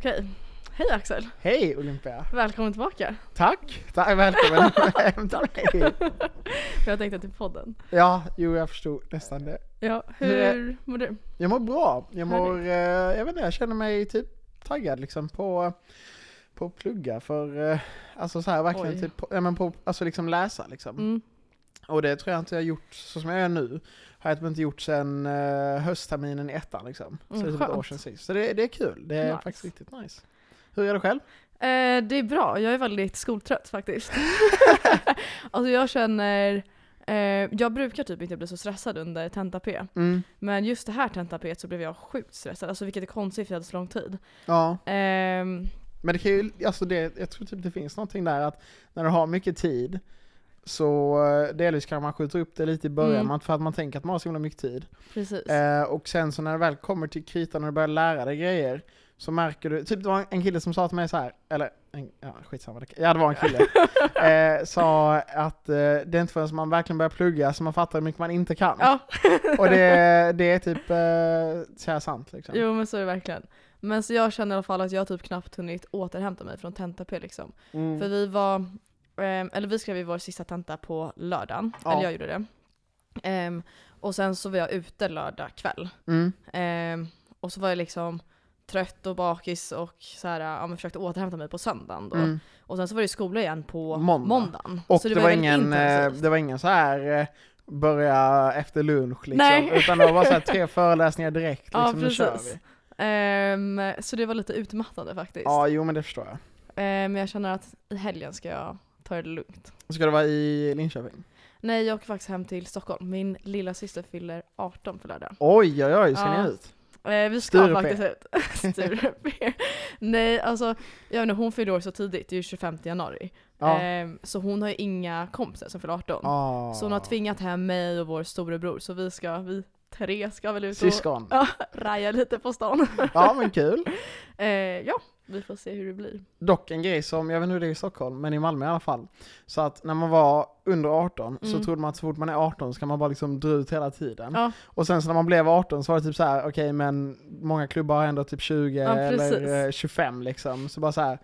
Okej. Hej Axel. Hej Olympia! Välkommen tillbaka. Tack! Tack välkommen hem till mig! Jag tänkte till podden. Ja, jo jag förstod nästan det. Ja, Hur är- hur mår du? Jag mår bra. Jag mår, eh, jag vet inte, jag känner mig typ taggad liksom på, på att plugga för, eh, alltså så här verkligen Oj. typ, på, ja, men på, alltså liksom läsa liksom. Mm. Och det tror jag inte jag har gjort så som jag gör nu. Har jag typ inte gjort sedan uh, höstterminen i ettan liksom. Så Mm, det är typ ett år sedan sist. Så det, det är kul, det är Nice. faktiskt riktigt nice. Hur är det själv? Eh, det är bra, jag är väldigt skoltrött faktiskt. alltså jag känner, eh, jag brukar typ inte bli så stressad under tenta-P. Mm. Men just det här tenta-P så blev jag sjukt stressad, alltså vilket är konstigt för jag hade så lång tid. Ja. Ehm, Men det kan ju, alltså det, jag tror typ det finns någonting där att när du har mycket tid så eh, delvis kan man skjuta upp det lite i början Mm. för att man tänker att man har så himla mycket tid. precis. Eh, och sen så när det väl kommer till kritan och du börjar lära dig grejer så märker du, typ det var en kille som sa till mig så här, eller en, ja skitsamma, det- ja det var en kille, eh, sa att eh, det är inte förrän man verkligen börjar plugga så man fattar hur mycket man inte kan. ja, Och det, det är typ, eh, så här sant liksom. jo men så är det verkligen. Men så jag känner i alla fall att jag typ knappt hunnit återhämta mig från tenta-P liksom. Mm. För vi var, eller vi skrev ju vår sista tenta på lördagen, Ja. eller jag gjorde det. Ehm, och sen så var jag ute lördag kväll. Mm. Ehm, och så var jag liksom trött och bakis och så här, ja, men försökte återhämta mig på söndagen då. Mm. Och sen så var det skola igen på Måndag. måndagen. Och så det, var var väldigt ingen, eh, intensivt. det var ingen så här eh, börja efter lunch liksom, Nej. utan det var bara så här tre föreläsningar direkt Ja, liksom, nu kör precis. vi. Ehm, så det var lite utmattande faktiskt. Ja, jo men det förstår jag. Ehm, men jag känner att i helgen ska jag ta det lugnt. Ska det vara i Linköping? Nej, jag åker faktiskt hem till Stockholm. Min lilla syster fyller 18 på lördag. Oj oj oj, ska Ja. ni ut? Eh, vi ska Sture faktiskt ut. Sture. Nej, alltså jag vet inte, hon fyller år så tidigt, det är ju 25 januari. Ja. Ehm, så hon har ju inga kompisar som fyller 18. Ah. Så hon har tvingat hem mig och vår storebror, så vi ska, vi tre ska väl ut och Syskon. ja, raja lite på stan. Ja men kul. Eh, ja, vi får se hur det blir. Dock en grej som, jag vet inte hur det är i Stockholm, men i Malmö i alla fall. Så att när man var under 18 så Mm. trodde man att så fort man är 18 så kan man bara liksom dra ut hela tiden. Ja, Och sen så när man blev 18 så var det typ så här: okej men många klubbar har ändå typ 20 Ja, eller eh, 25 liksom. Så bara så här.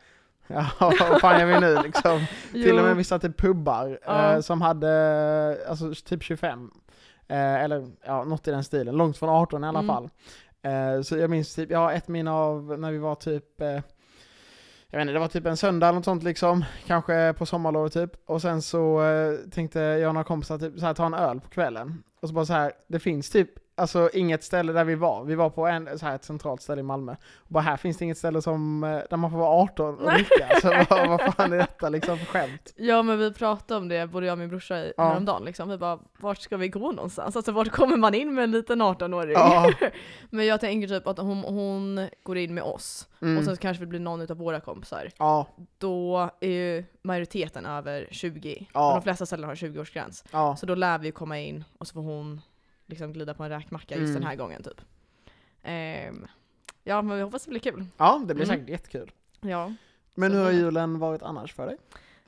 Ja, vad fan gör vi nu liksom? Till och med vissa typ pubbar Ja. eh, som hade, alltså typ 25. Eh, eller ja, något i den stilen. Långt från 18 i alla Mm. fall. Eh, så jag minns typ, jag har ett minne av när vi var typ eh, jag vet inte, det var typ en söndag eller något sånt liksom, kanske på sommarlovet typ. Och sen så eh, tänkte jag och några kompisar typ så här, ta en öl på kvällen. Och så bara så här, det finns typ Alltså inget ställe där vi var, vi var på en, så här, ett centralt ställe i Malmö. Och bara här finns det inget ställe som, eh, där man får vara 18 och dricka. Så vad, vad fan är detta liksom för skämt? Ja men vi pratade om det, både jag och min brorsa i- Ja. häromdagen liksom. Vi bara, vart ska vi gå någonstans? Alltså vart kommer man in med en liten 18-åring? Ja. men jag tänker typ att hon, hon går in med oss, Mm. och sen kanske det blir någon av våra kompisar. Ja, Då är ju majoriteten över 20, Ja. och de flesta ställen har 20-årsgräns. ja. Så då lär vi komma in, och så får hon liksom glida på en räkmacka just Mm. den här gången typ. Ehm, ja men vi hoppas det blir kul. ja, det blir Mm. säkert jättekul. Ja. Men hur har julen varit annars för dig?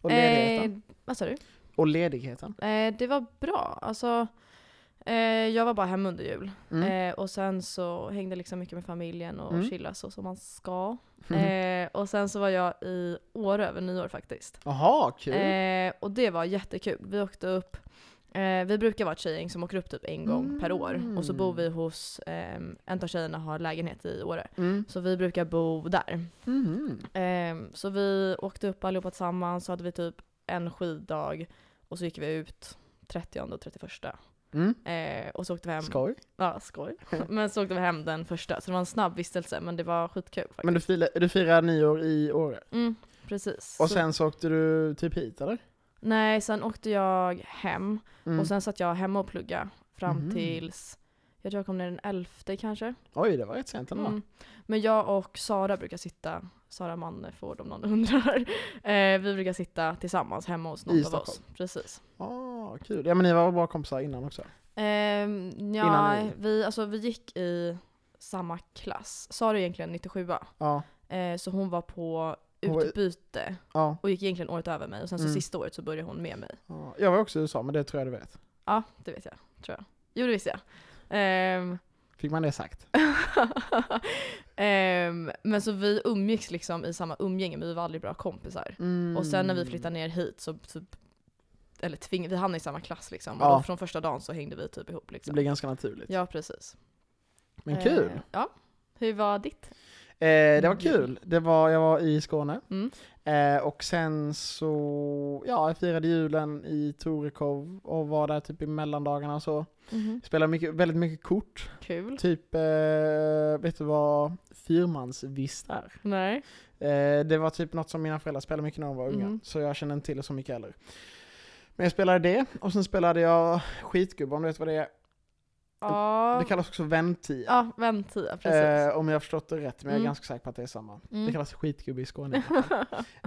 Och ledigheten? Eh, vad sa du? och ledigheten? Eh, det var bra. Alltså, eh, jag var bara hemma under jul. Mm. Eh, och sen så hängde liksom mycket med familjen och Mm. chilla så som man ska. Eh, och sen så var jag i Åre över nyår faktiskt. Jaha, kul. Eh, och det var jättekul. Vi åkte upp, eh, vi brukar vara ett tjejgäng som åker upp typ en gång per år. Och så bor vi hos, eh, en av tjejerna har lägenhet i Åre. Mm. Så vi brukar bo där. Mhm. Eh, så vi åkte upp allihopa tillsammans, så hade vi typ en skiddag och så gick vi ut 30 och 31. Mm. Eh, och så åkte vi hem. Skoj. Ja, skoj. men så åkte vi hem den första, så det var en snabb vistelse men det var skitkul faktiskt. Men du firar, du firar nyår i Åre? Mm, precis. Och Så- sen så åkte du typ hit eller? Nej, sen åkte jag hem Mm. och sen satt jag hemma och plugga fram Mhm. tills, jag tror jag kom ner den 11 kanske. Oj, det var rätt sent ändå. Mm. Men jag och Sara brukar sitta, Sara Manneford om någon undrar, eh, vi brukar sitta tillsammans hemma hos någon I av oss. Stockholm? Precis. Ah, kul. Ja men ni var bra kompisar innan också? Ehm, ja, Innan ni- vi, alltså, vi gick i samma klass. Sara är egentligen 97 Ja. eh, så hon var på utbyte ja. och gick egentligen året över mig och sen så Mm. sista året så började hon med mig. ja. Jag var också i USA, men det tror jag du vet. Ja, det vet jag. Tror jag. Jo, det visste jag. Ehm, Fick man det sagt? Ehm, men så vi umgicks liksom i samma umgänge men vi var aldrig bra kompisar. Mm. Och sen när vi flyttade ner hit så typ, eller tving, vi hamnade i samma klass liksom. Och Ja. då från första dagen så hängde vi typ ihop Det liksom. blir ganska naturligt. Ja precis. Men kul! Eh, ja. Hur var ditt? Eh, det var kul. Det var, jag var i Skåne. Mm. Eh, och sen så, ja, jag firade julen i Torekov och var där typ i mellandagarna och så. Spelade mycket, väldigt mycket kort. Kul. Typ, eh, vet du vad fyrmansvist är? Nej. Eh, det var typ något som mina föräldrar spelade mycket när de var unga, Mhm. så jag kände inte till det så mycket heller. Men jag spelade det, och sen spelade jag skitgubbe om du vet vad det är. Ja. Det kallas också väntia. Ja, väntia, precis. Eh, om jag har förstått det rätt, men jag är Mm. ganska säker på att det är samma. Mm. Det kallas skitgubbe i Skåne.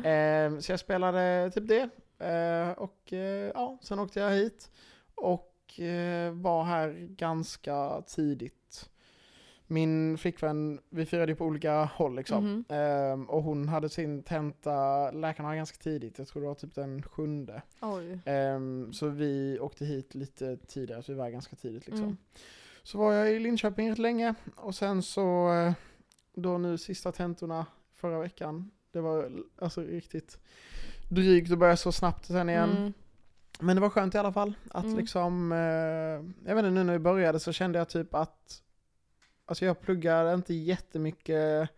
eh, så jag spelade typ det. Eh, och eh, ja, sen åkte jag hit. Och eh, var här ganska tidigt. Min flickvän, vi firade ju på olika håll liksom. Mhm. Eh, och hon hade sin tenta, läkarna var ganska tidigt, jag tror det var typ den sjunde. Ehm, så vi åkte hit lite tidigare, så vi var ganska tidigt liksom. Mm. Så var jag i Linköping rätt länge och sen så eh, då nu sista tentorna förra veckan. Det var alltså riktigt drygt att börja så snabbt sen igen. Mm. Men det var skönt i alla fall att Mm. liksom, eh, jag vet inte nu när vi började så kände jag typ att, alltså jag pluggar inte jättemycket,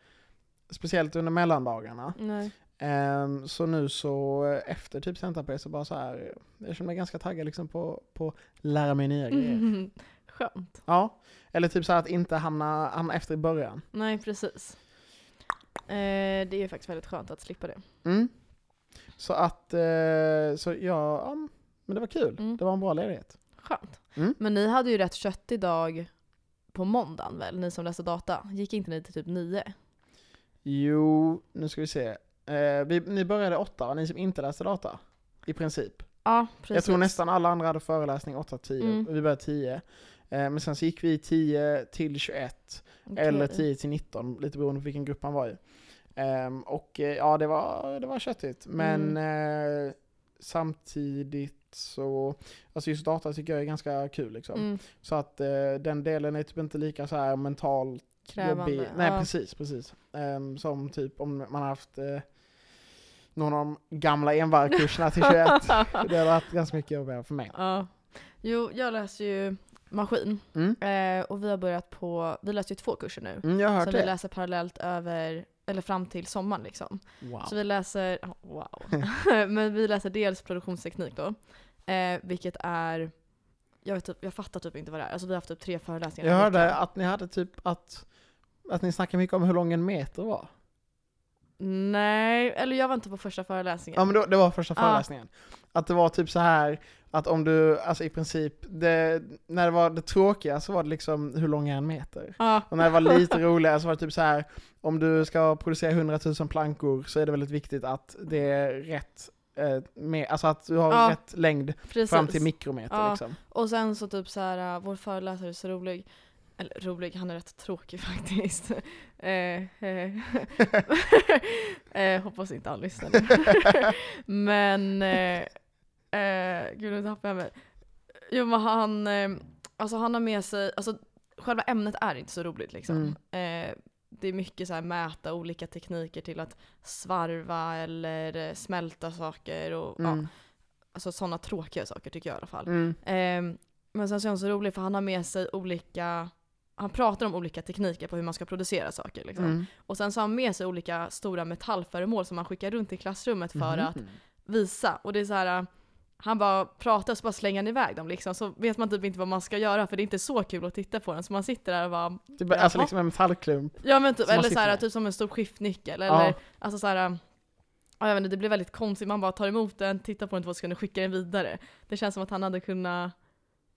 speciellt under mellandagarna. Nej. Ehm, så nu så efter typ tentapé så bara så här, jag känner mig ganska taggad liksom på, på att lära mig nya grejer. Skönt. Ja, eller typ så här att inte hamna, hamna efter i början. Nej, precis. Eh, det är faktiskt väldigt skönt att slippa det. Mm. Så att, eh, så ja, ja, men det var kul. Mm. Det var en bra ledighet. Skönt. Mm. Men ni hade ju rätt köttig dag på måndagen väl, ni som läste data? Gick inte ni till typ nio? Jo, nu ska vi se. Eh, vi, ni började åtta va? Ni som inte läste data? I princip. Ja, precis. Jag tror nästan alla andra hade föreläsning 8-10 Mm. och vi började 10. Eh, men sen så gick vi 10 till 21 Okej. eller 10 till 19, lite beroende på vilken grupp man var i. Ehm, och eh, ja, det var, det var köttigt. Men Mm. eh, samtidigt så, alltså just data tycker jag är ganska kul liksom. Mm, Så att eh, den delen är typ inte lika så här mentalt krävande. jobbig. Nej ja. precis, precis. Ehm, som typ om man har haft eh, någon av de gamla envarkurserna till 21. det har varit ganska mycket jobbigare för mig. ja. Jo, jag läser ju maskin. Mm. Eh, och vi har börjat på, vi läser ju två kurser nu. Mm, jag har hört Så vi det. läser parallellt över, eller fram till sommaren liksom. Wow. Så vi läser, oh, wow. Men vi läser dels produktionsteknik då. Eh, vilket är, jag, vet, typ, jag fattar typ inte vad det är. Alltså vi har haft typ tre föreläsningar. Jag hörde att ni hade typ att, att ni snackade mycket om hur lång en meter var. Nej, eller jag var inte på första föreläsningen. Ja men då, det var första Ja. föreläsningen. Att det var typ så här att om du, alltså i princip, det, när det var det tråkiga så var det liksom hur lång är en meter? Ja. Och när det var lite roligare så var det typ så här om du ska producera 100 000 plankor så är det väldigt viktigt att det är rätt, eh, med, alltså att du har Ja, rätt längd Precis. fram till mikrometer Ja. liksom. Och sen så typ så här, uh, vår föreläsare är så rolig. Eller rolig, han är rätt tråkig faktiskt. eh, eh, eh, hoppas inte han lyssnar nu. Men, eh, eh, gud nu tappade jag mig. Jo men han, eh, alltså han har med sig, alltså själva ämnet är inte så roligt liksom. Eh, det är mycket så här mäta olika tekniker till att svarva eller eh, smälta saker och ja, Mm. alltså sådana tråkiga saker tycker jag i alla fall. Mm. Ehm, men sen så är han så rolig för han har med sig olika, han pratar om olika tekniker på hur man ska producera saker. Liksom. Mm. Och sen så har han med sig olika stora metallföremål som han skickar runt i klassrummet för att Mhm. visa. Och det är så här, han bara pratar så bara slänger han iväg dem liksom. Så vet man typ inte vad man ska göra för det är inte så kul att titta på den. Så man sitter där och bara, Typ, alltså liksom en metallklump. ja men typ, eller så sitter här, med. typ som en stor skiftnyckel. Ja. Eller alltså så här, äh, ja, jag vet inte, det blir väldigt konstigt. Man bara tar emot den, tittar på den och så ska den skicka den vidare. Det känns som att han hade kunnat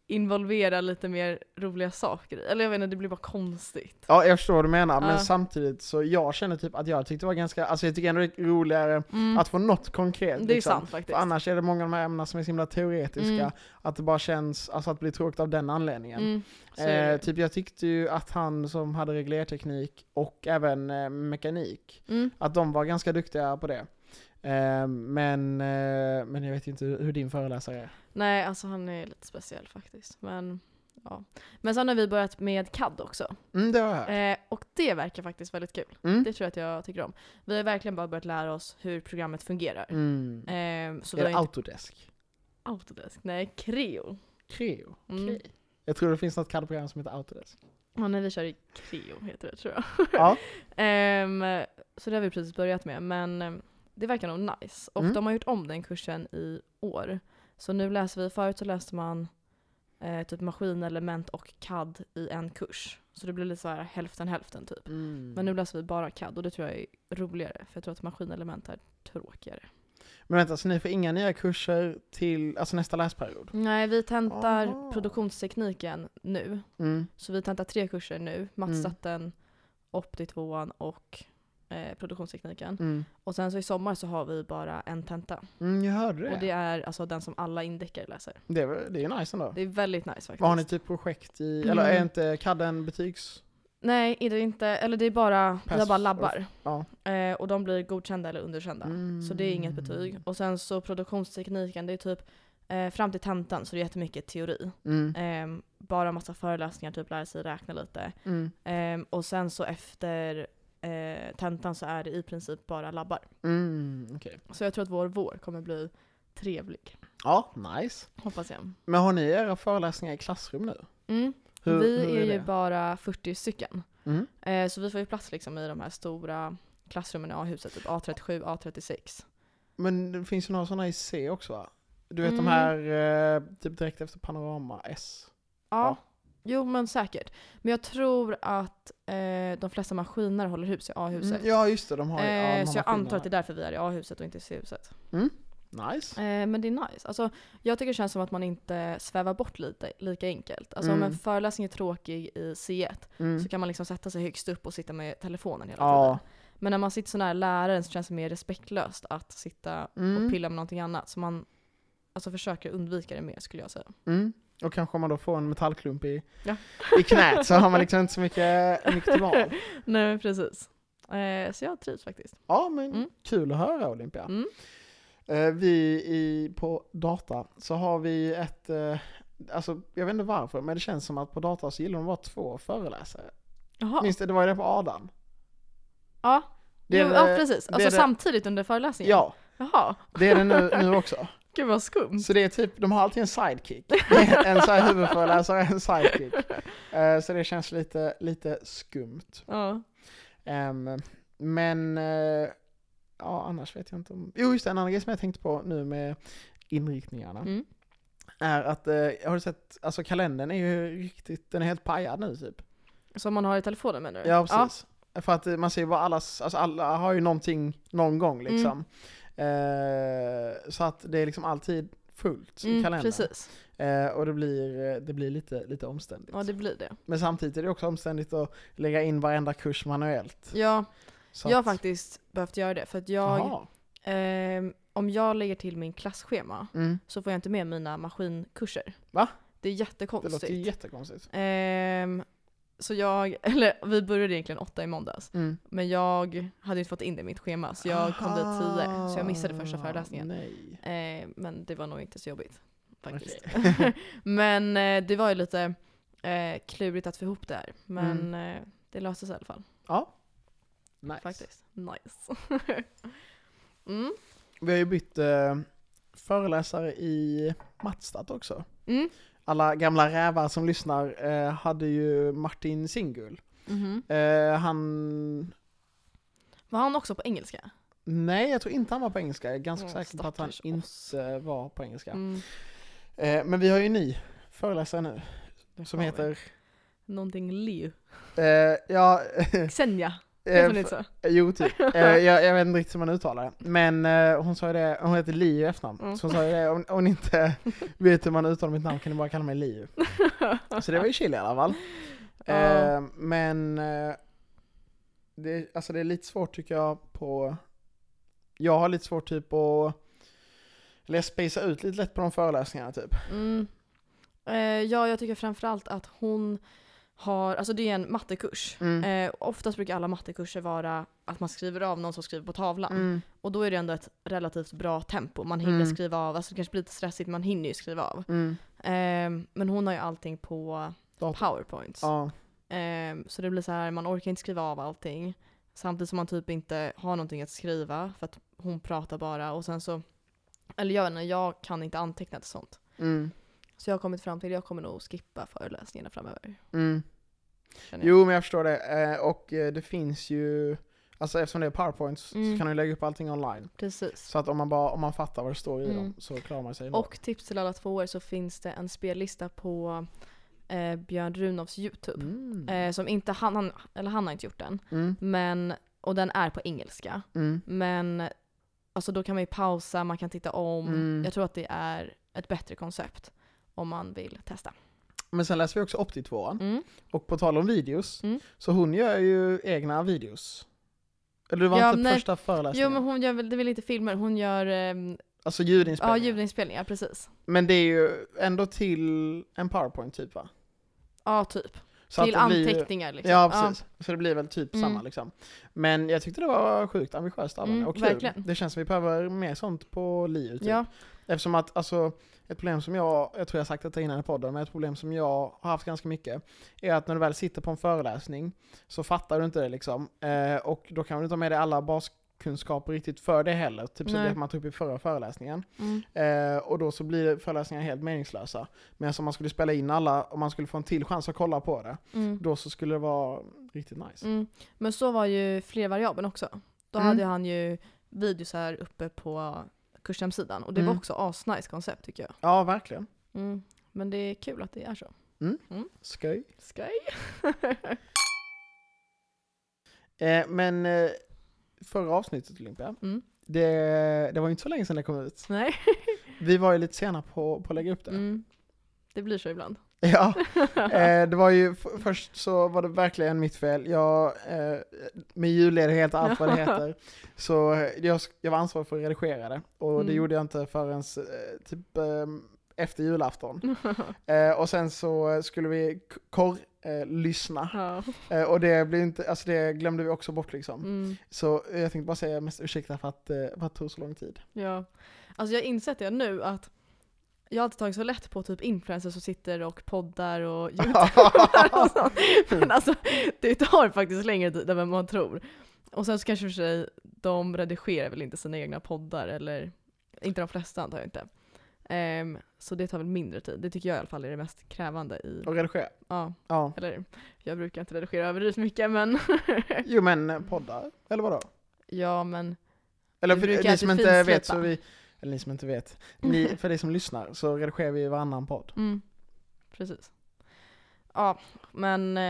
involvera lite mer roliga saker i. Eller jag vet inte, det blir bara konstigt. Ja, jag förstår vad du menar, men Ja. samtidigt så jag känner typ att jag tyckte det var ganska, alltså jag tycker ändå det är roligare Mm. att få något konkret. det är liksom. sant faktiskt. För annars är det många av de här ämnena som är så himla teoretiska, Mm. att det bara känns, alltså att bli tråkigt av den anledningen. Mm, Eh, typ jag tyckte ju att han som hade reglerteknik och även eh, mekanik, Mm. att de var ganska duktiga på det. Eh, men, eh, men jag vet inte hur din föreläsare är. Nej, alltså han är lite speciell faktiskt. Men Men sen har vi börjat med CAD också. Mm, det har jag hört. Eh, och det verkar faktiskt väldigt kul. Mm. Det tror jag att jag tycker om. Vi har verkligen bara börjat lära oss hur programmet fungerar. Mm. Eh, så är det inte... Autodesk? Autodesk? Nej, Creo. Creo? Mm. Jag tror det finns något CAD-program som heter Autodesk. Ja, nej, vi kör i Creo heter det tror jag. Ja. Ehm, så det har vi precis börjat med, men ehm, det verkar nog nice. Och Mm. de har gjort om den kursen i år. Så nu läser vi, förut så läste man eh, typ maskinelement och CAD i en kurs. Så det blir lite så här hälften hälften typ. Mm. Men nu läser vi bara CAD och det tror jag är roligare, för jag tror att maskinelement är tråkigare. Men vänta, så ni får inga nya kurser till alltså nästa läsperiod? Nej, vi tentar Aha. produktionstekniken nu. Mm. Så vi tentar tre kurser nu, mattstatten, optittvåan och eh, produktionstekniken. Mm. Och sen så i sommar så har vi bara en tenta. Mm, jag hörde det. Och det är alltså den som alla indeckare läser. Det, är, det är nice ändå. Det är väldigt nice faktiskt. Vad har ni typ projekt i, Mm. eller är inte CAD en betygs... Nej, är det inte, eller det är bara, vi har bara labbar. Ja. Eh, och de blir godkända eller underkända. Mm. Så det är inget betyg. Och sen så produktionstekniken, det är typ eh, fram till tentan så det är jättemycket teori. Mm. Eh, bara massa föreläsningar, typ lära sig räkna lite. Mm. Eh, och sen så efter eh, tentan så är det i princip bara labbar. Mm. Okej. Så jag tror att vår vår kommer bli trevlig. Ja, nice. Hoppas jag. Men har ni era föreläsningar i klassrum nu? Mm. Hur- vi hur är, är ju bara 40 stycken. Mm. Eh, så vi får ju plats liksom i de här stora klassrummen i A-huset, typ A37, A36. Men det finns ju några sådana i C också va? Du vet de Mm. här, eh, typ direkt efter Panorama S. Ja. Ja. Jo men säkert. Men jag tror att eh, de flesta maskiner håller hus i A-huset. Mm, ja just det, de har ju... eh, så jag antar att det är därför vi är i A-huset och inte i C-huset. Nice. Eh, men det är nice. Alltså, jag tycker det känns som att man inte svävar bort lite, lika enkelt. Alltså om Mm. en föreläsning är tråkig i C1 Mm. så kan man liksom sätta sig högst upp och sitta med telefonen hela Ja. tiden. Men när man sitter så nära läraren så känns det mer respektlöst att sitta Mm. och pilla med någonting annat. Så man alltså, försöker undvika det mer skulle jag säga. Och kanske om man då får en metallklump i, Ja. i knät så har man liksom inte så mycket, mycket val. Nej men precis. Eh, så jag trivs faktiskt. Ja men Mm. kul att höra Olympia. Mm. Eh, vi i, på data så har vi ett, eh, alltså jag vet inte varför men det känns som att på data så gillar de bara två föreläsare. Jaha. Minns du, det var ju det på Adan. Ja. Det jo, ja precis. Alltså det- samtidigt under föreläsningen? Ja, Jaha. det är det nu, nu också. Gud vad skumt. Så det är typ, de har alltid en sidekick. en så här huvudföreläsare en sidekick. Eh, så det känns lite, lite skumt. Ja. Ehm, men, eh, ja annars vet jag inte om... Jo just det, en annan grej som jag tänkte på nu med inriktningarna. Mm. Är att, eh, har du sett, alltså kalendern är ju riktigt, den är helt pajad nu typ. Som man har i telefonen menar du? Ja precis. För att man ser ju bara allas, alltså alla har ju någonting någon gång Mm. Eh, så att det är liksom alltid fullt i Mm, kalendern. Eh, och det blir, eh, det blir lite, lite omständigt. Ja det blir det. Men samtidigt är det också omständigt att lägga in varenda kurs manuellt. Ja, Så jag har att- faktiskt behövt göra det för att jag, ehm, om jag lägger till min klasschema Mm. så får jag inte med mina maskinkurser. Va? Det är Det jättekonstigt. låter ju jättekonstigt. Ehm, så jag, eller vi började egentligen åtta i måndags. Mm. Men jag hade inte fått in det i mitt schema så jag kom dit tio. Så jag missade första föreläsningen. Nej. Eh, men det var nog inte så jobbigt. Faktiskt. Okej. men eh, det var ju lite eh, klurigt att få ihop det här. Men Mm. eh, det löste sig i alla fall. ja. Nice. Faktiskt. Nice. mm. Vi har ju bytt eh, föreläsare i Mattstat också. Mm. Alla gamla rävar som lyssnar eh, hade ju Martin Singul. Mhm. Eh, han... Var han också på engelska? Nej, jag tror inte han var på engelska. Jag är ganska Åh, säker på att han oss. inte var på engelska. Mm. Eh, men vi har ju en ny föreläsare nu som har vi. heter... Någonting Liu. Eh, ja, Xenia. Eh? Jo, typ. Eh, jag, jag vet inte riktigt hur man uttalar det. Men eh, hon sa ju det, hon heter Liu i efternamn. Mm. Så hon sa ju det, om, om ni inte vet hur man uttalar mitt namn kan ni bara kalla mig Liu. Så det var ju chill i alla fall. Eh, men eh, det, alltså det är lite svårt tycker jag på... Jag har lite svårt typ att... Eller jag spacea ut lite lätt på de föreläsningarna typ. Mm. Eh, ja, jag tycker framförallt att hon har, alltså det är en mattekurs. Mm. Eh, oftast brukar alla mattekurser vara att man skriver av någon som skriver på tavlan. Mm. Och då är det ändå ett relativt bra tempo. Man hinner Mm. skriva av, alltså det kanske blir lite stressigt, man hinner ju skriva av. Mm. Ehm, men hon har ju allting på Dator. powerpoints. Ja. Ehm, så det blir så här, man orkar inte skriva av allting. Samtidigt som man typ inte har någonting att skriva för att hon pratar bara och sen så, eller jag, vet inte, jag kan inte anteckna till sånt. Så jag har kommit fram till att jag kommer nog skippa föreläsningarna framöver. Mm. Jo, men jag förstår det. Eh, och eh, det finns ju, alltså eftersom det är powerpoints Mm. så kan du lägga upp allting online. Precis. Så att om man, bara, om man fattar vad det står i Mm. dem så klarar man sig ändå. Och tips till alla tvåor så finns det en spellista på eh, Björn Runovs YouTube. Mm. Eh, som inte han, han, eller han har inte gjort den, Mm. men, och den är på engelska. Mm. Men alltså då kan man ju pausa, man kan titta om. Mm. Jag tror att det är ett bättre koncept om man vill testa. Men sen läser vi också Opti2an. Mm. Och på tal om videos, Mm. så hon gör ju egna videos. Eller det var Ja, inte nej. första föreläsningen? Jo men hon gör väl, det är väl inte filmer, hon gör ehm, Alltså ja, ljudinspelningar. ljudinspelningar, precis. Men det är ju ändå till en powerpoint typ va? Ja, typ. Så Till det blir anteckningar liksom. Ja precis, så det blir väl typ Mm. samma liksom. Men jag tyckte det var sjukt ambitiöst av Mm, och kul. verkligen. Det känns som vi behöver mer sånt på LiU typ. Ja. Eftersom att, alltså, ett problem som jag, jag tror jag sagt detta innan i podden, men ett problem som jag har haft ganska mycket, är att när du väl sitter på en föreläsning så fattar du inte det liksom. Eh, och då kan du inte ha med dig alla baskunskaper riktigt för det heller, typ som det man tog upp i förra föreläsningen. Mm. Eh, och då så blir föreläsningar helt meningslösa. Men om man skulle spela in alla, och man skulle få en till chans att kolla på det, Mm. då så skulle det vara riktigt nice. Mm. Men så var ju flervariabeln också. Då Mm. hade han ju videos här uppe på kurshemsidan och det var Mm. också asnice koncept tycker jag. Ja, verkligen. Mm. Men det är kul att det är så. Skoj. Skoj. Eh, men eh, förra avsnittet Olympia, Mm. det, det var ju inte så länge sedan det kom ut. Nej. Vi var ju lite sena på, på att lägga upp det. Mm. Det blir så ibland. Ja, eh, det var ju, först så var det verkligen mitt fel. Jag, eh, med julledighet och allt vad det heter, så jag, jag var ansvarig för att redigera det. Och det Mm. gjorde jag inte förrän eh, typ eh, efter julafton. Eh, och sen så skulle vi korr eh, lyssna. ja. Eh, och det blev inte, alltså det glömde vi också bort liksom. Mm. Så eh, jag tänkte bara säga mest ursäkta för att, för att det tog så lång tid. ja. Alltså jag har insett det nu att jag har alltid tagit så lätt på typ influencers som sitter och poddar och youtubrar och sånt. Men alltså det tar faktiskt längre tid än vad man tror. Och sen så kanske för sig, de redigerar väl inte sina egna poddar eller inte de flesta antar jag inte. Ehm, så det tar väl mindre tid. Det tycker jag i alla fall är det mest krävande i, Och redigera. ja, Ja. eller jag brukar inte redigera överdrivet mycket men Jo men poddar, eller vadå? ja men Eller för ni som inte vet så vi, eller ni som inte vet, ni, för dig som lyssnar så redigerar vi varannan podd. Mm, precis. Ja, men... Eh,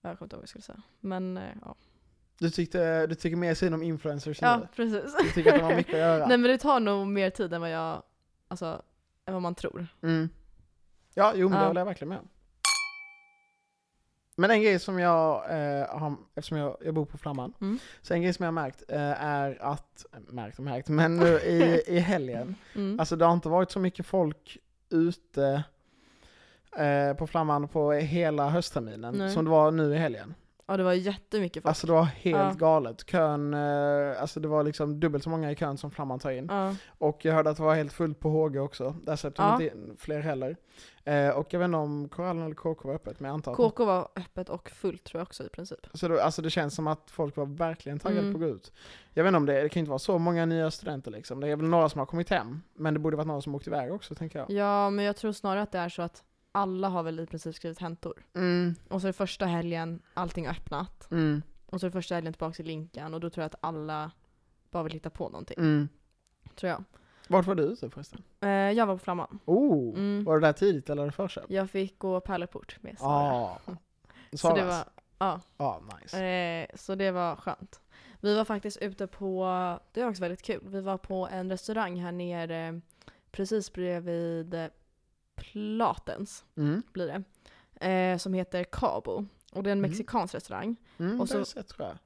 jag kommer inte ihåg vad jag skulle säga. Men eh, ja. Du, tyckte, du tycker mer synd om influencers Ja, nu? precis. Du tycker att de har mycket att göra? Nej men det tar nog mer tid än vad jag... Alltså, än vad man tror. Mm. Ja, jo men det Ja. håller jag verkligen med om. Men en grej som jag eh, har, eftersom jag, jag bor på Flamman, Mm. så en grej som jag har märkt eh, är att, märkt och märkt, men nu i, i helgen, Mm. alltså det har inte varit så mycket folk ute eh, på Flamman på hela höstterminen Nej. som det var nu i helgen. Ja det var jättemycket folk. Alltså det var helt Ja. galet. Kön, eh, alltså det var liksom dubbelt så många i kön som Flamman tar in. ja. Och jag hörde att det var helt fullt på HG också. Där släppte de Ja. inte in fler heller. Eh, och jag vet inte om Korallen eller KK var öppet, men jag antar att KK var öppet och fullt tror jag också i princip. så då, alltså det känns som att folk var verkligen taggade Mm. på att gå ut. Jag vet inte om det, det kan inte vara så många nya studenter liksom. Det är väl några som har kommit hem, men det borde varit några som åkt iväg också tänker jag. Ja men jag tror snarare att det är så att alla har väl i princip skrivit tentor. Mm, Och så är första helgen allting öppnat. mm, Och så är första helgen tillbaka till Linkan och då tror jag att alla bara vill hitta på någonting. mm. Tror jag. Vart var du ute förresten? Eh, jag var på Flamman. Oh, Mm. var det där tidigt eller det förköp? Jag fick gå pärleport med Sara. Ah. så det var, ja, Ja, nice. eh, så det var skönt. Vi var faktiskt ute på, det var också väldigt kul, vi var på en restaurang här nere precis bredvid eh, Platens, Mm. blir det. Eh, som heter Cabo. Och det är en Mm. mexikansk restaurang. Mm, Och det har jag så- sett tror jag.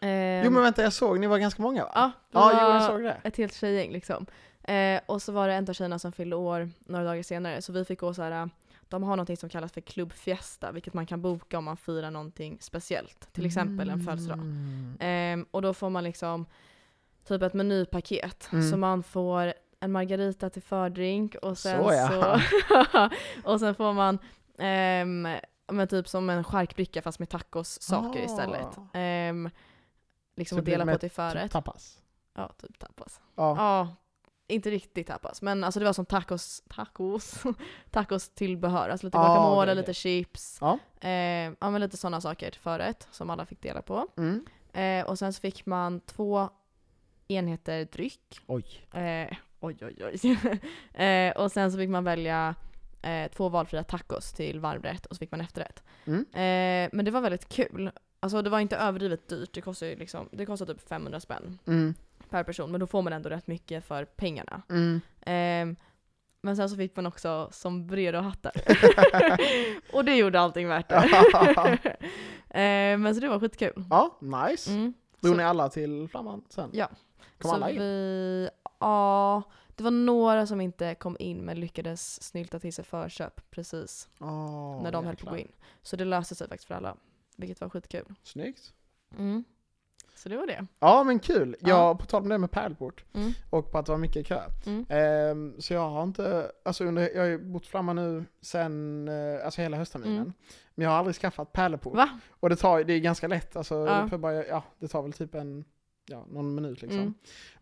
Eh, Jo men vänta, jag såg, ni var ganska många va? ja, det ja jo, var jag såg det. ett helt tjejgäng liksom. Eh, och så var det en av tjejerna som fyllde år några dagar senare, så vi fick gå så här. de har någonting som kallas för Club Fiesta, vilket man kan boka om man firar någonting speciellt. Till exempel en födelsedag. Mm. Ehm, och då får man liksom typ ett menypaket. Mm. Så man får en margarita till fördrink och sen Så, ja. så och sen får man ehm, men typ som en charkbricka fast med tacos-saker Ah. istället. Ehm, liksom att dela på till förrätt. Typ tapas. Ja, typ tapas. Ja. Ja, inte riktigt tapas. Men alltså det var som tacos, tacos, tacos tillbehör. Alltså lite Ah, guacamole, okej, lite chips. Ja. Eh, ja men lite sådana saker till förrätt som alla fick dela på. Mm. Eh, och sen så fick man två enheter dryck. Oj. Eh, oj oj oj. eh, och sen så fick man välja eh, två valfria tacos till varmrätt och så fick man efterrätt. Mm. Eh, men det var väldigt kul. Alltså det var inte överdrivet dyrt. Det kostade liksom, det kostade typ 500 spänn Mm. per person. Men då får man ändå rätt mycket för pengarna. Mm. Ehm, men sen så fick man också sombrero och det gjorde allting värt det. Ehm, men så det var skitkul. ja, nice. Mm. Drog ni alla till Flamman sen? Ja. Kom så alla in? vi, ja, det var några som inte kom in men lyckades snylta till sig förköp precis Åh, när de höll på att gå in. Så det löste sig faktiskt för alla, vilket var skitkul. Snyggt. Mm. Så det var det. Ja men kul. Ja. Jag, på tal om det med pärlport Mm. och på att det var mycket kö. Mm. Ehm, så jag har inte, alltså under, jag har ju bott Flamma nu sen, eh, alltså hela höstterminen. Mm. Men jag har aldrig skaffat pärleport. Va? Och det tar, det är ganska lätt, alltså, Ja. bara, ja, det tar väl typ en, ja, någon minut liksom. Mm.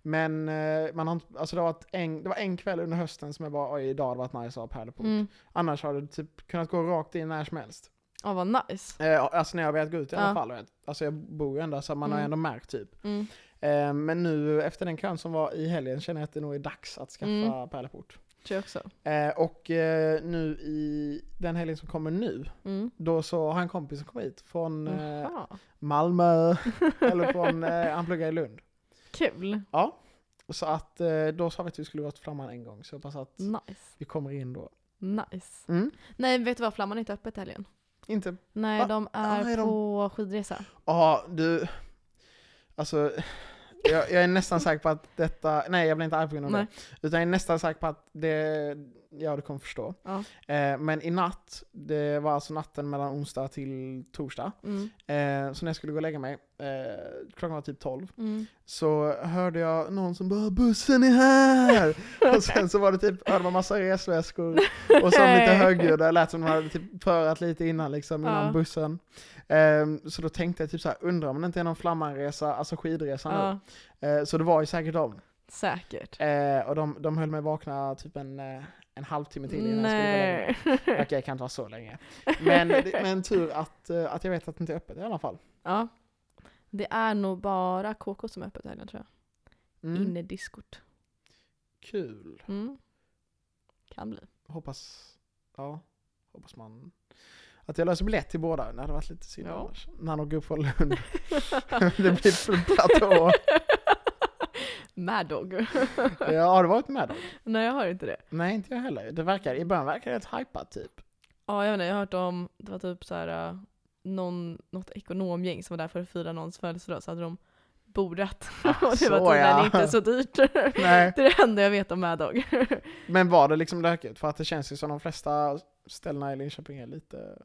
Men eh, man har alltså det, har varit en, det var en kväll under hösten som jag bara, oj idag hade varit nice att ha pärleport. Mm. Annars har det typ kunnat gå rakt in när som helst. Ja, vad nice. Eh, alltså när jag har velat gå ut i alla Ja. fall. Alltså jag bor ju ändå så man har Mm. ändå märkt typ. Mm. Eh, men nu efter den kön som var i helgen känner jag att det nog är dags att skaffa Mm. pärleport. Tror jag också. Eh, och eh, nu i den helgen som kommer nu, Mm. då så har jag en kompis som kommer hit från eh. Malmö, eller från, eh, han pluggar i Lund. Kul. Ja, så att eh, då sa vi att vi skulle gå till Flamman en gång, så jag hoppas att Nice. vi kommer in då. Nice. Mm. Nej, vet du vad? Flamman är inte öppet helgen. Inte, Nej, Va? de är Ah, är de- på skidresa. ja du, alltså jag, jag är nästan säker på att detta, nej jag blir inte arg på grund av Nej. det, utan jag är nästan säker på att det, ja du kommer förstå. Ja. Eh, men i natt, det var alltså natten mellan onsdag till torsdag, Mm. eh, så när jag skulle gå och lägga mig, eh, klockan var typ 12, Mm. så hörde jag någon som bara 'bussen är här' och sen så var det typ, hörde man massa resväskor och så lite högljudda, det lät som de hade typ förat lite innan liksom, innan Ja. bussen. Ehm, så då tänkte jag typ så här, undrar om det inte är någon flammanresa, alltså skidresa Ja, nu. Eh, så det var ju säkert de. säkert. Eh, och de, de höll mig vakna typ en, eh, en halvtimme till innan jag skulle gå och lägga mig. Nej. Okej, jag kan inte vara så länge. Men, det- men tur att, eh, att jag vet att det inte är öppet i alla fall. ja. Det är nog bara KK som är öppet helgen tror jag. Mm. Inne diskot. Kul. Mm. Kan bli. Hoppas, ja, hoppas man att jag löser biljett till båda. Det hade varit lite synd Ja. annars. När han åker upp från Lund. det blir platå. Mad Dog. Ja, har du varit med då? Nej jag har inte det. Nej, inte jag heller. Det verkar, i början verkar det rätt hypat typ. Ja jag vet inte, jag har hört om, det var typ så här, äh, någon, något ekonomgäng som var där för att fira någons födelsedag så hade de bordat. och det Ah, var tydligen ja. inte så dyrt. Nej. det är det enda jag vet om Mad Dog. Men var det liksom lökigt? För att det känns ju som de flesta ställena i Linköping är lite...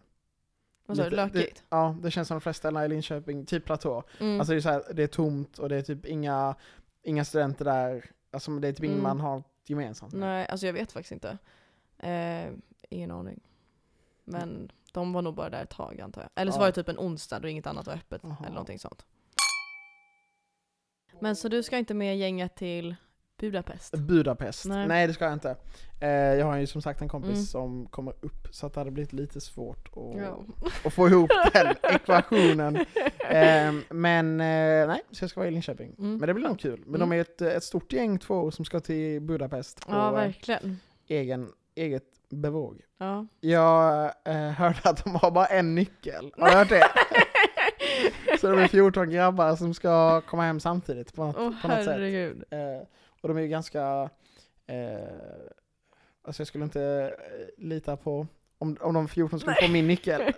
Vad sa du, lökigt? Ja, det känns som de flesta ställena i Linköping, typ platå. Mm. Alltså det är, så här, det är tomt och det är typ inga, inga studenter där. Alltså det är typ Mm. man har gemensamt. Nej, alltså jag vet faktiskt inte. Eh, ingen aning. Men de var nog bara där ett tag antar jag. Eller så Ja. var det typ en onsdag då inget annat var öppet. Jaha. Eller någonting sånt. Men så du ska inte med gänget till Budapest? Budapest? Nej. Nej. det ska jag inte. Eh, jag har ju som sagt en kompis Mm. som kommer upp så att det hade blivit lite svårt att, Ja. att få ihop den ekvationen. Eh, men eh, nej, så jag ska vara i Linköping. Mm. Men det blir nog kul. Men Mm. de är ett, ett stort gäng två som ska till Budapest på Ja, eh, verkligen. egen, eget bevåg. Ja. Jag eh, hörde att de har bara en nyckel. Har du hört det? Så det är 14 grabbar som ska komma hem samtidigt på något, Åh på något sätt. Och de är ju ganska, eh, alltså jag skulle inte eh, lita på om, om de 14 skulle få min nyckel.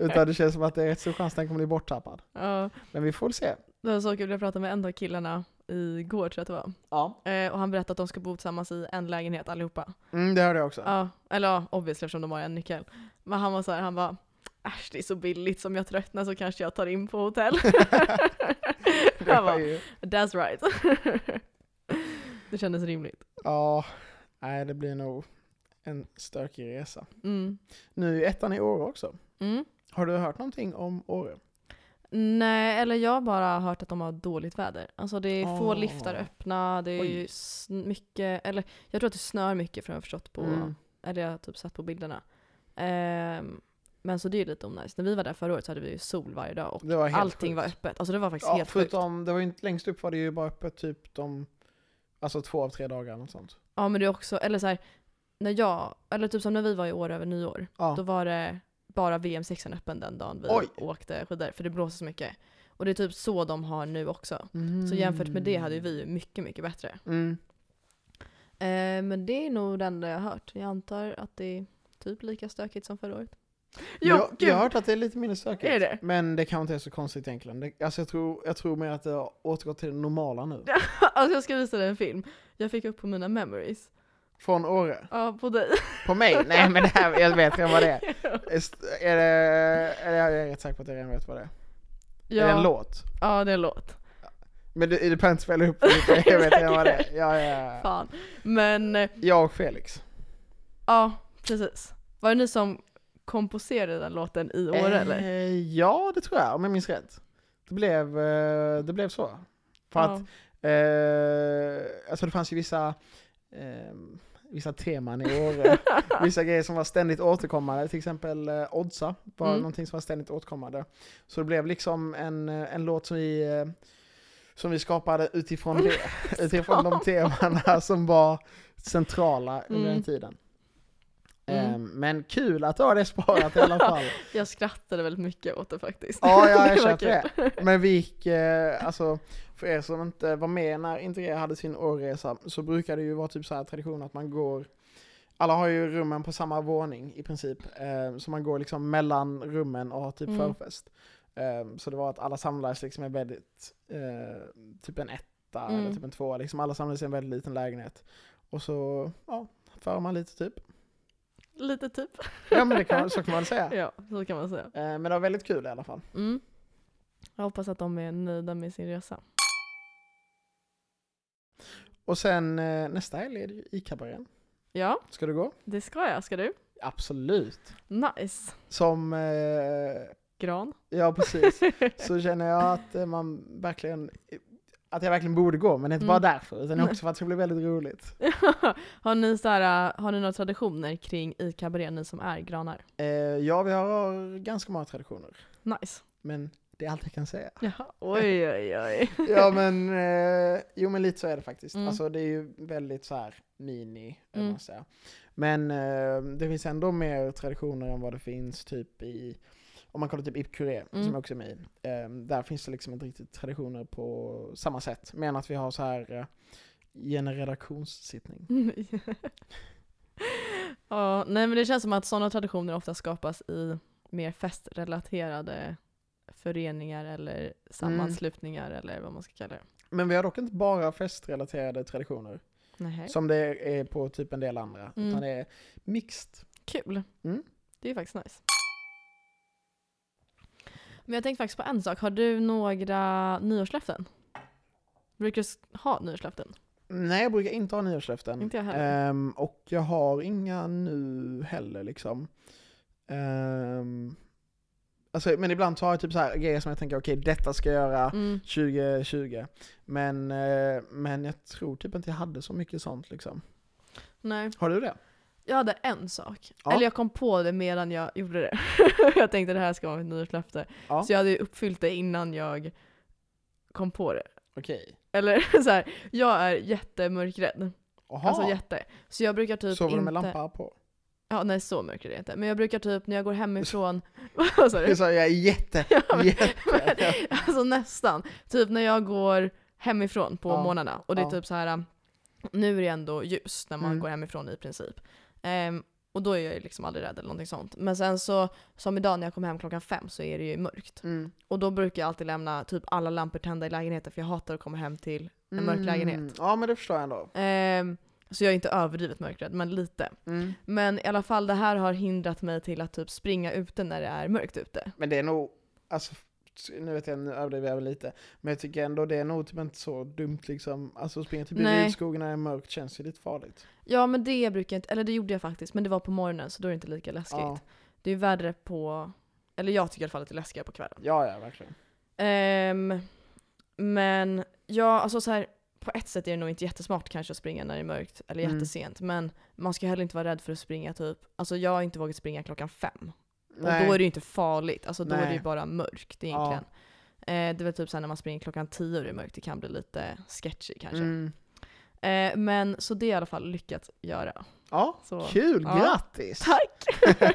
Utan det känns som att det är rätt stor chans att den kommer bli borttappad. Ja, Men vi får väl se. det var så kul, jag pratade med en av killarna igår tror jag att det var. Ja. Eh, och han berättade att de ska bo tillsammans i en lägenhet allihopa. Mm, det hörde jag också. Ja, eller ja, obviously eftersom de har en nyckel. Men han var så här, han bara Äsch det är så billigt, som jag tröttnar så kanske jag tar in på hotell. det han var bara, That's right. det kändes rimligt. Ja, nej det blir nog en stökig resa. Mm. Nu är ettan i Åre också. Mm. Har du hört någonting om Åre? Nej, eller jag har bara hört att de har dåligt väder. Alltså det är få Ah. liftar öppna, det är ju mycket, eller jag tror att det snör mycket för jag har förstått på, Mm. eller jag har typ sett på bilderna. Ehm, men så det är lite onajs. När vi var där förra året så hade vi ju sol varje dag och var allting var sjukt. öppet. Alltså det var faktiskt Ja, helt sjukt. förutom, det var ju inte, längst upp var det ju bara öppet typ de, alltså två av tre dagar eller något sånt. Ja men det är också, eller så här, när jag, eller typ som när vi var i år över nyår, Ja. då var det bara VM6 öppen den dagen vi Oj. åkte skidor, för det blåser så mycket. Och det är typ så de har nu också. Mm. Så jämfört med det hade ju vi mycket, mycket bättre. Mm. Eh, men det är nog det enda jag har hört. Jag antar att det är typ lika stökigt som förra året. Jag, jag har hört att det är lite mindre stökigt. Är det? Men det kanske inte är så konstigt egentligen. Det, alltså jag tror, jag tror mer att det har återgått till det normala nu. alltså jag ska visa dig en film. Jag fick upp på mina memories. Från Åre. Ja, på dig. På mig? Nej men det här, jag vet redan vad det är. Är, är det, jag är rätt säker på att jag redan vet vad det är. ja. Är det en låt? Ja, det är en låt. Men du, du behöver inte spela upp det, jag vet redan vad det är. Ja, ja, ja. Fan. Men, eh, Jag och Felix. ja, precis. Var det ni som komposerade den låten i Åre eller? Eh, ja, det tror jag, om jag minns rätt. Det blev, eh, det blev så. För att, eh, alltså det fanns ju vissa, eh, vissa teman i Åre. vissa grejer som var ständigt återkommande, till exempel eh, Oddsa var Mm. någonting som var ständigt återkommande. Så det blev liksom en, eh, en låt som vi, eh, som vi skapade utifrån det, utifrån de temana som var centrala under Mm. den tiden. Mm. Eh, men kul att du har det sparat i alla fall. Jag skrattade väldigt mycket åt det faktiskt. Ja, ja jag köper det. Men vi gick, eh, alltså för er som inte var med när Integrera hade sin årresa så brukar det ju vara typ så här tradition att man går alla har ju rummen på samma våning i princip, eh, så man går liksom mellan rummen och har typ Mm. förfest. Eh, så det var att alla samlades liksom i väldigt, eh, typ en etta Mm. eller typ en tvåa, liksom alla samlades i en väldigt liten lägenhet. Och så, ja, för man lite typ. Lite typ. Ja men det kan, så kan man säga. Ja, så kan man säga. Eh, men det var väldigt kul i alla fall. Mm. Jag hoppas att de är nöjda med sin resa. Och sen eh, nästa helg är det ju ICA-baren. Ja, Ska du gå? det ska jag. Ska du? Absolut. Nice. Som, eh, Gran. ja precis, så känner jag att eh, man verkligen, att jag verkligen borde gå, men inte Mm. bara därför, utan också för att det ska bli väldigt roligt. har, ni så här, har ni några traditioner kring ICA Baren, ni som är granar? Eh, ja, vi har ganska många traditioner, Nice. men det är allt jag kan säga. Jaha. Oj, oj, oj. Ja men, eh, jo men lite så är det faktiskt. Mm. Alltså det är ju väldigt så här mini, mm. Mm. man säga. Men eh, det finns ändå mer traditioner än vad det finns typ i, om man kollar typ Ip Curé, Mm. som jag också är med i. Eh, där finns det liksom inte riktigt traditioner på samma sätt. Men att vi har så här eh, generedaktionssittning. ja, nej men det känns som att sådana traditioner ofta skapas i mer festrelaterade föreningar eller sammanslutningar eller vad man ska kalla det. Men vi har dock inte bara festrelaterade traditioner, Nej. som det är på typ en del andra. Mm. Utan det är mixed. Kul. Mm. Det är faktiskt nice. Men jag tänkte faktiskt på en sak. Har du några nyårslöften? Brukar du ha nyårslöften? Nej, jag brukar inte ha nyårslöften. Inte jag heller. Ehm, och jag har inga nu heller liksom. Ehm, alltså, men ibland har jag typ så här grejer som jag tänker, okej detta ska jag göra Mm. 2020. Men, eh, men jag tror typ inte jag hade så mycket sånt liksom. Nej. Har du det? Jag hade en sak. Ja. Eller jag kom på det medan jag gjorde det. jag tänkte det här ska vara mitt nyårslöfte. Ja. Så jag hade ju uppfyllt det innan jag kom på det. Okej. Eller så här, jag är jättemörkrädd. Jaha. Alltså jätte. Så jag brukar typ Sover du inte... med lampa på? Ja, nej så mörker är det inte. Men jag brukar typ när jag går hemifrån... Vad sa du? Jag är jätte, Ja, men- jätte... Alltså nästan. Typ när jag går hemifrån på Ja. morgnarna och det är typ så här. nu är det ändå ljus när man Mm. går hemifrån i princip. Ehm, och då är jag ju liksom aldrig rädd eller någonting sånt. Men sen så, som idag när jag kom hem klockan fem så är det ju mörkt. Mm. Och då brukar jag alltid lämna typ alla lampor tända i lägenheten för jag hatar att komma hem till en mörk lägenhet. Mm. Ja men det förstår jag ändå. Ehm, så jag är inte överdrivet mörkrädd, men lite. Mm. Men i alla fall det här har hindrat mig till att typ springa ute när det är mörkt ute. Men det är nog, alltså nu vet jag, nu överdriver jag väl lite, men jag tycker ändå det är nog typ inte så dumt liksom. Alltså att springa i Nej. Rydskogen när det är mörkt känns ju lite farligt. Ja men det brukar jag inte, eller det gjorde jag faktiskt, men det var på morgonen så då är det inte lika läskigt. Ja, Det är värre på, eller jag tycker i alla fall att det är läskigare på kvällen. ja, ja verkligen. Ehm, men ja, alltså så här, på ett sätt är det nog inte jättesmart kanske att springa när det är mörkt eller Mm. jättesent. Men man ska heller inte vara rädd för att springa typ, alltså jag har inte vågat springa klockan fem. Nej. Och då är det ju inte farligt, alltså då är det ju Nej. bara mörkt egentligen. Eh, det är väl typ såhär när man springer klockan tio och det är mörkt, det kan bli lite sketchy kanske. Mm. Eh, men så det har jag i alla fall lyckats göra. Ja, Så. kul, Ja. grattis! Tack!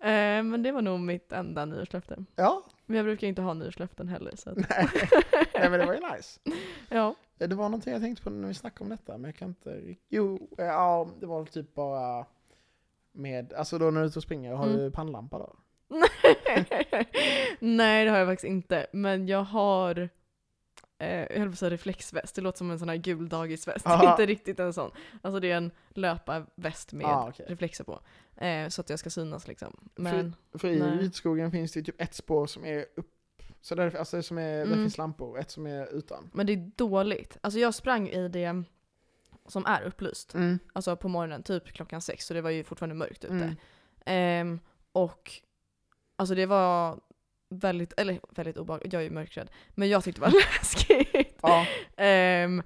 eh, men det var nog mitt enda nyårslöfte. Ja, Men jag brukar inte ha nyårslöften heller. Så att, nej. nej men det var ju nice. ja. Det var någonting jag tänkte på när vi snackade om detta, men jag kan inte Jo, eh, ja, det var typ bara med, alltså då när du är ute och springer, har Mm. du pannlampa då? Nej det har jag faktiskt inte, men jag har eh, jag höll på att säga reflexväst, det låter som en sån här gul dagisväst. Aha. inte riktigt en sån. Alltså det är en löparväst med Ah, okej. reflexer på. Eh, så att jag ska synas liksom. Men För i Nej. Rydskogen finns det typ ett spår som är upp, så där, alltså som är, där Mm. finns lampor, ett som är utan. Men det är dåligt. Alltså jag sprang i det som är upplyst. Mm. Alltså på morgonen, typ klockan sex, så det var ju fortfarande mörkt ute. Mm. Ehm, och alltså det var väldigt, eller väldigt obehagligt, jag är ju mörkrädd. Men jag tyckte det var läskigt. Ja, Ehm,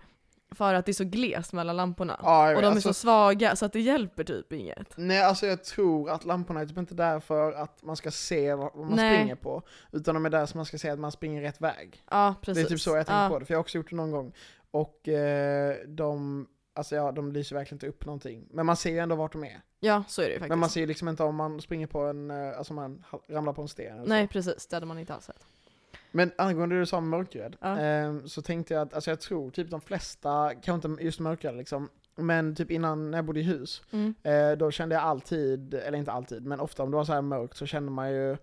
för att det är så glest mellan lamporna. ja och de är alltså, så svaga så att det hjälper typ inget. Nej, alltså jag tror att lamporna är typ inte där för att man ska se vad, vad man Nej. springer på, utan de är där så man ska se att man springer rätt väg. Ja precis. Det är typ så jag tänker ja. på det, för jag har också gjort det någon gång. Och eh, de, alltså ja, de lyser verkligen inte upp någonting. Men man ser ju ändå vart de är. Ja så är det ju faktiskt. Men man ser ju liksom inte om man springer på en, eh, alltså man ramlar på en sten Nej så. precis, det hade man inte alls sett. Men angående det du sa om mörkrädd, Ja. eh, så tänkte jag att, alltså jag tror typ de flesta, kanske inte just mörkrädd liksom, men typ innan när jag bodde i hus, Mm. Eh, då kände jag alltid, eller inte alltid, men ofta om det var så här mörkt så kände man ju,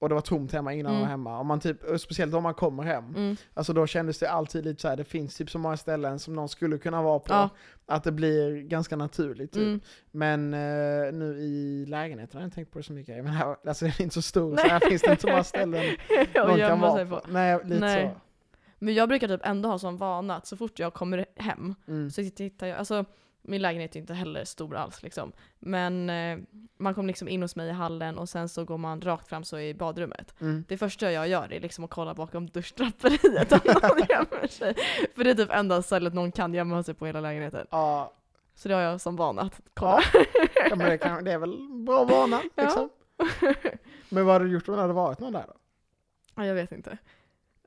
och det var tomt hemma innan man var Mm. hemma, om man typ, och speciellt om man kommer hem, Mm. alltså då kändes det alltid lite så här, det finns typ så många ställen som någon skulle kunna vara på, Ja. att det blir ganska naturligt typ. Mm. Men eh, nu i lägenheten har jag inte tänkt på det så mycket, men här, alltså den är inte så stor, så här finns det inte så många ställen Och någon kan vara på. på. Nej, lite Nej. så. Men jag brukar typ ändå ha som vana att så fort jag kommer hem Mm. så tittar jag, alltså min lägenhet är inte heller stor alls liksom. Men eh, man kommer liksom in hos mig i hallen och sen så går man rakt fram så i badrummet. Mm. Det första jag gör är liksom att kolla bakom duschdraperiet om någon gömmer sig. För det är typ enda stället någon kan gömma sig på hela lägenheten. Ja, Så det har jag som vana att kolla. ja. ja men det, kan, det är väl bra vana Ja. liksom. Men vad hade du gjort om det hade varit någon där då? Ja, jag vet inte.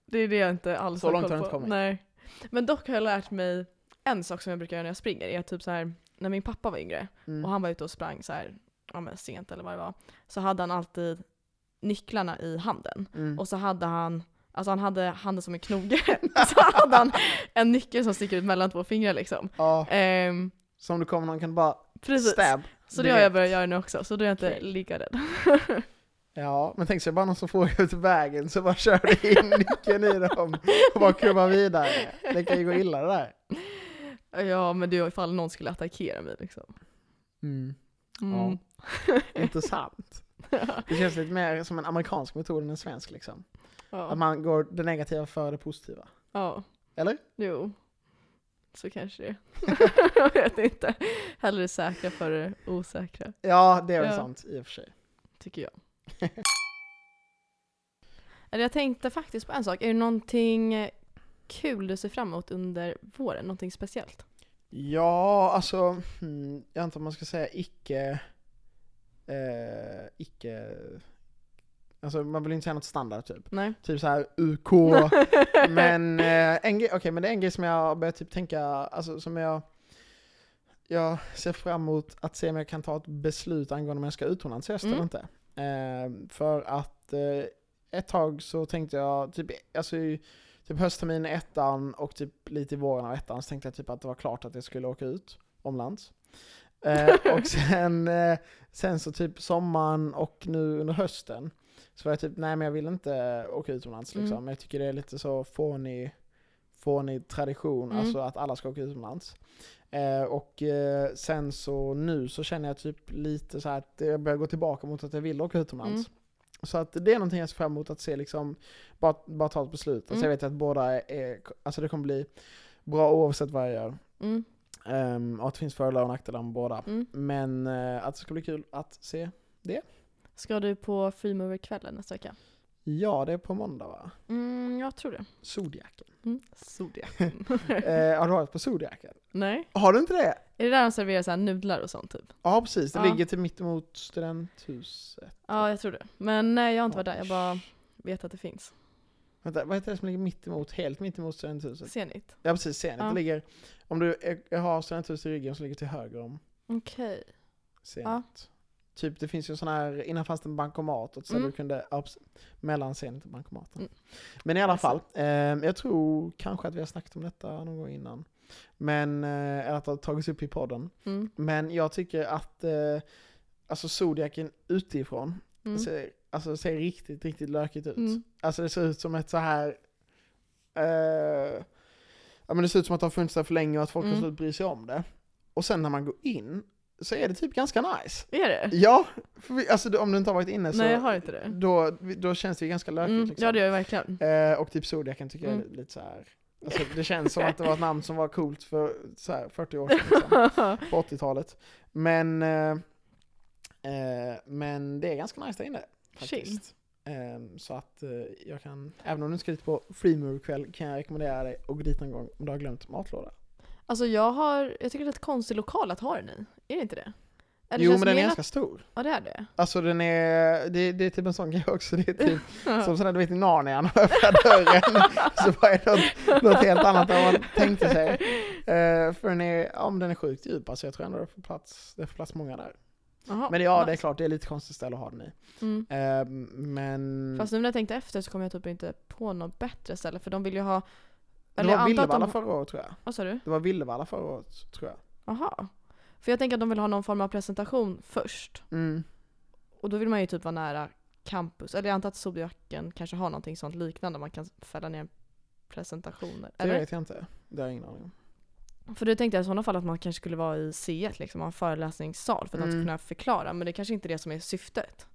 Det är det jag inte alls Så har långt koll har du på. inte kommit? Nej. Men dock har jag lärt mig en sak som jag brukar göra när jag springer. är typ så här, när min pappa var yngre Mm. och han var ute och sprang så här, ja, men sent eller vad det var. Så hade han alltid nycklarna i handen. Mm. Och så hade han, alltså han hade handen som en knoge. så hade han en nyckel som sticker ut mellan två fingrar liksom. Ja, Ehm, så om du kommer någon kan du bara precis. stab. Så det har jag börjat göra nu också, så då är jag inte Okej. lika rädd. Ja, men tänk sig bara någon som frågar ut vägen så bara kör du in nyckeln i dem och bara kubbar vidare. Det kan ju gå illa det där. Ja men det är ifall någon skulle attackera mig liksom. Mm. Mm. Intressant. Det känns lite mer som en amerikansk metod än en svensk liksom. Ja. Att man går det negativa före det positiva. ja. Eller? Jo. Så kanske det Jag vet inte. Hellre säkra för det osäkra, Ja, det är väl Ja. sant i och för sig. tycker jag. Eller jag tänkte faktiskt på en sak. Är det någonting kul du ser fram emot under våren? Någonting speciellt? Ja, alltså, hmm, jag antar man ska säga icke, eh, icke, alltså man vill inte säga något standard typ. Nej? Typ så här UK, men eh, en grej, okej men det är en grej som jag börjar typ tänka, alltså som jag, jag ser fram emot att se om jag kan ta ett beslut angående om jag ska utomlands i höst Mm. eller inte. Eh, för att eh, ett tag så tänkte jag, typ, alltså typ höstterminen ettan och typ lite i våren av ettan så tänkte jag typ att det var klart att jag skulle åka ut omlands. Eh, och sen, eh, sen så typ sommaren och nu under hösten så var jag typ, nej men jag vill inte åka utomlands liksom. Mm. Jag tycker det är lite så fånig, fånig tradition, Mm. alltså att alla ska åka utomlands. Eh, och eh, sen så nu så känner jag typ lite så här att jag börjar gå tillbaka mot att jag vill åka utomlands. Så att det är någonting jag ser fram emot att se liksom, bara, bara ta ett beslut. Alltså Mm. jag vet att båda är, alltså det kommer bli bra oavsett vad jag gör. Mm. Ehm, och att det finns fördelar och nackdelar med båda. Mm. Men eh, att det ska bli kul att se. Ska du på Freemover-kvällen nästa vecka? Ja, det är på måndag va? Mm, jag tror det. Zodiacen. Mm. Zodiac. eh, har du varit på Zodiacen? Nej? Har du inte det? Är det där de serverar så här nudlar och sånt typ? Ja precis, det Ja. ligger till mittemot studenthuset. Ja, jag tror det. Men nej, jag har inte varit där. Jag bara vet att det finns. Vänta, vad heter det som ligger mittemot, helt mittemot studenthuset? Zenit. Ja precis, Zenit. Ja. Det ligger, om du är, har studenthuset i ryggen så ligger det till höger om Okej. Zenit. Ja. Typ det finns ju sån här, innan fanns det en bankomat och så Mm. du kunde, ja, precis, mellan Zenit och bankomaten. Mm. Men i alla fall, eh, jag tror kanske att vi har snackat om detta någon gång innan. Men, eh, eller att det har tagits upp i podden. Mm. Men jag tycker att, eh, alltså Zodiacen utifrån Mm. ser, alltså, ser riktigt, riktigt lökigt ut. Mm. Alltså det ser ut som ett så här eh, ja men det ser ut som att det har funnits där för länge och att folk Mm. har slutat bry sig om det. Och sen när man går in så är det typ ganska nice. Är det? Ja, för vi, alltså om du inte har varit inne så Nej, jag har inte det. Då, då känns det ju ganska lökigt Mm. liksom. Ja, det gör jag verkligen. Eh, och typ Zodiacen tycker jag Mm. är lite så här. Alltså, det känns som att det var ett namn som var coolt för så här, 40 år sedan, liksom, på 80-talet. Men, eh, eh, men det är ganska nice där inne. Faktiskt. Eh, så att eh, jag kan, även om du inte ska dit på Freemover kväll kan jag rekommendera dig att gå dit någon gång om du har glömt matlåda. Alltså jag har, jag tycker det är lite konstig lokal att ha den i. Är det inte det? Eller jo men den är ganska stor. Ja det är det. Alltså den är, det, det är typ en sån grej också, det är typ som sådär du vet i Narnia, när man öppnar dörren så var det något, något helt annat än man tänkte sig. Eh, för den är, ja men den är sjukt djup, alltså jag tror ändå det får plats, det får plats många där. Jaha, Men ja, det är nice. klart, det är lite konstigt ställe att ha den i. Mm. Eh, men... Fast nu när jag tänkte efter så kom jag typ inte på något bättre ställe för de vill ju ha... det Eller jag var Villevalla de... förra året tror jag. Vad sa du? Det var Villevalla förra året, tror jag. Jaha. För jag tänker att de vill ha någon form av presentation först. Mm. Och då vill man ju typ vara nära campus. Eller jag antar att Zodiacen kanske har någonting sånt liknande. Man kan fälla ner presentationer. Det Eller? vet jag inte. Det har jag ingen aning om. För det tänkte jag i sådana fall att man kanske skulle vara i C1 liksom, ha en föreläsningssal för att de ska Mm. kunna förklara. Men det är kanske inte är det som är syftet.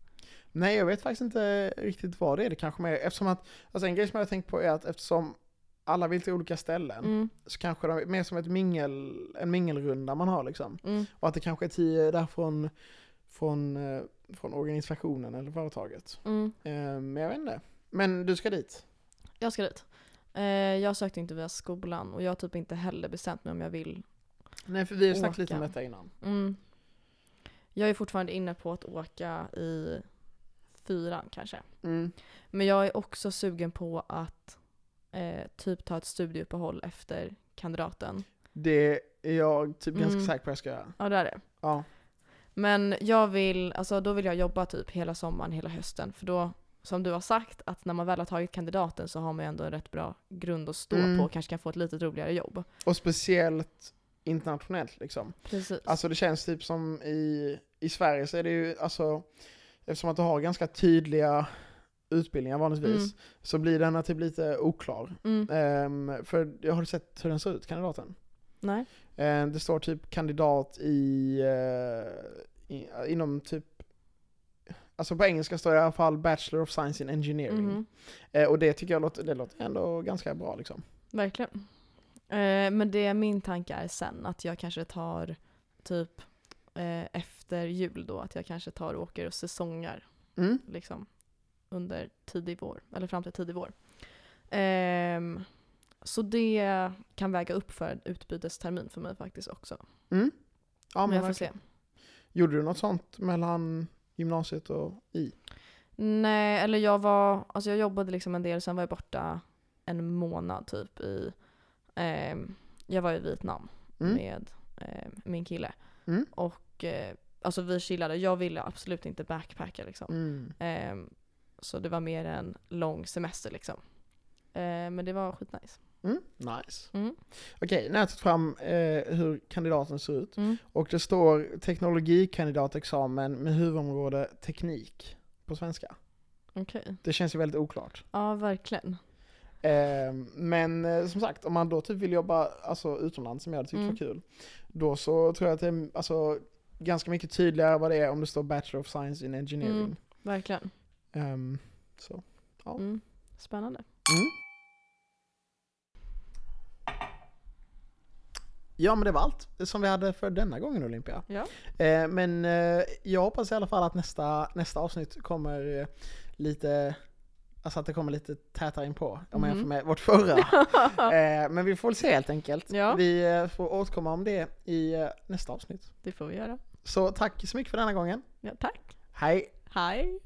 Nej, jag vet faktiskt inte riktigt vad det är. Det kanske mer, eftersom att, alltså en grej som jag har tänkt på är att eftersom alla vill till olika ställen Mm. så kanske de är mer som ett mingel, en mingelrunda man har liksom. Mm. Och att det kanske är tio där från, från, eh, från organisationen eller företaget. Mm. Eh, Men jag vet inte. Men du ska dit? Jag ska dit. Eh, jag sökte inte via skolan och jag har typ inte heller bestämt mig om jag vill. Nej, för vi har snackat lite om detta innan. Mm. Jag är fortfarande inne på att åka i fyran kanske. Mm. Men jag är också sugen på att eh, typ ta ett studieuppehåll efter kandidaten. Det är jag typ ganska Mm. säker på att jag ska göra. Ja det är det. Ja. Men jag vill, alltså då vill jag jobba typ hela sommaren, hela hösten. För då, som du har sagt, att när man väl har tagit kandidaten så har man ju ändå en rätt bra grund att stå Mm. på och kanske kan få ett lite roligare jobb. Och speciellt internationellt liksom. Precis. Alltså det känns typ som i, i Sverige så är det ju, alltså, eftersom att du har ganska tydliga utbildningar vanligtvis, Mm. så blir den typ lite oklar. Mm. Ehm, för jag har sett hur den ser ut, kandidaten? Nej. Ehm, det står typ kandidat i, eh, i, inom typ, alltså på engelska står det i alla fall Bachelor of Science in Engineering. Mhm. Eh, och det tycker jag låter, det låter ändå ganska bra liksom. Verkligen. Eh, men det min tanke är sen, att jag kanske tar typ eh, efter jul då, att jag kanske tar och åker och säsongar Mm. liksom under tidig vår, eller fram till tidig vår. Ehm, så det kan väga upp för en utbytestermin för mig faktiskt också. Mm. Ja, men men jag får verkligen. se. Gjorde du något sånt mellan gymnasiet och i? Nej, eller jag var, alltså jag jobbade liksom en del, sen var jag borta en månad typ i, ehm, jag var i Vietnam Mm. med eh, min kille. Mm. Och eh, alltså vi chillade, jag ville absolut inte backpacka liksom. Mm. Så det var mer en lång semester liksom. Eh, men det var skitnice. Mm. Nice. Mm. Okej, nu har jag tagit fram eh, hur kandidaten ser ut. Mm. Och det står teknologikandidatexamen med huvudområde teknik på svenska. Okej. Det känns ju väldigt oklart. Ja, verkligen. Eh, men eh, som sagt, om man då typ vill jobba alltså, utomlands som jag hade tyckt Mm. var kul, då så tror jag att det är alltså, ganska mycket tydligare vad det är om det står Bachelor of Science in Engineering. Mm. Verkligen. Ehm, så. Ja. Mm. Spännande. Mm. Ja men det var allt som vi hade för denna gången Olympia. Ja. Eh, men eh, jag hoppas i alla fall att nästa, nästa avsnitt kommer eh, lite, alltså att det kommer lite tätare in på om man Mhm. jämför med vårt förra. eh, men vi får väl se helt enkelt. Ja. Vi eh, får återkomma om det i nästa avsnitt. Det får vi göra. Så tack så mycket för denna gången. Ja, tack. Hej! Hej.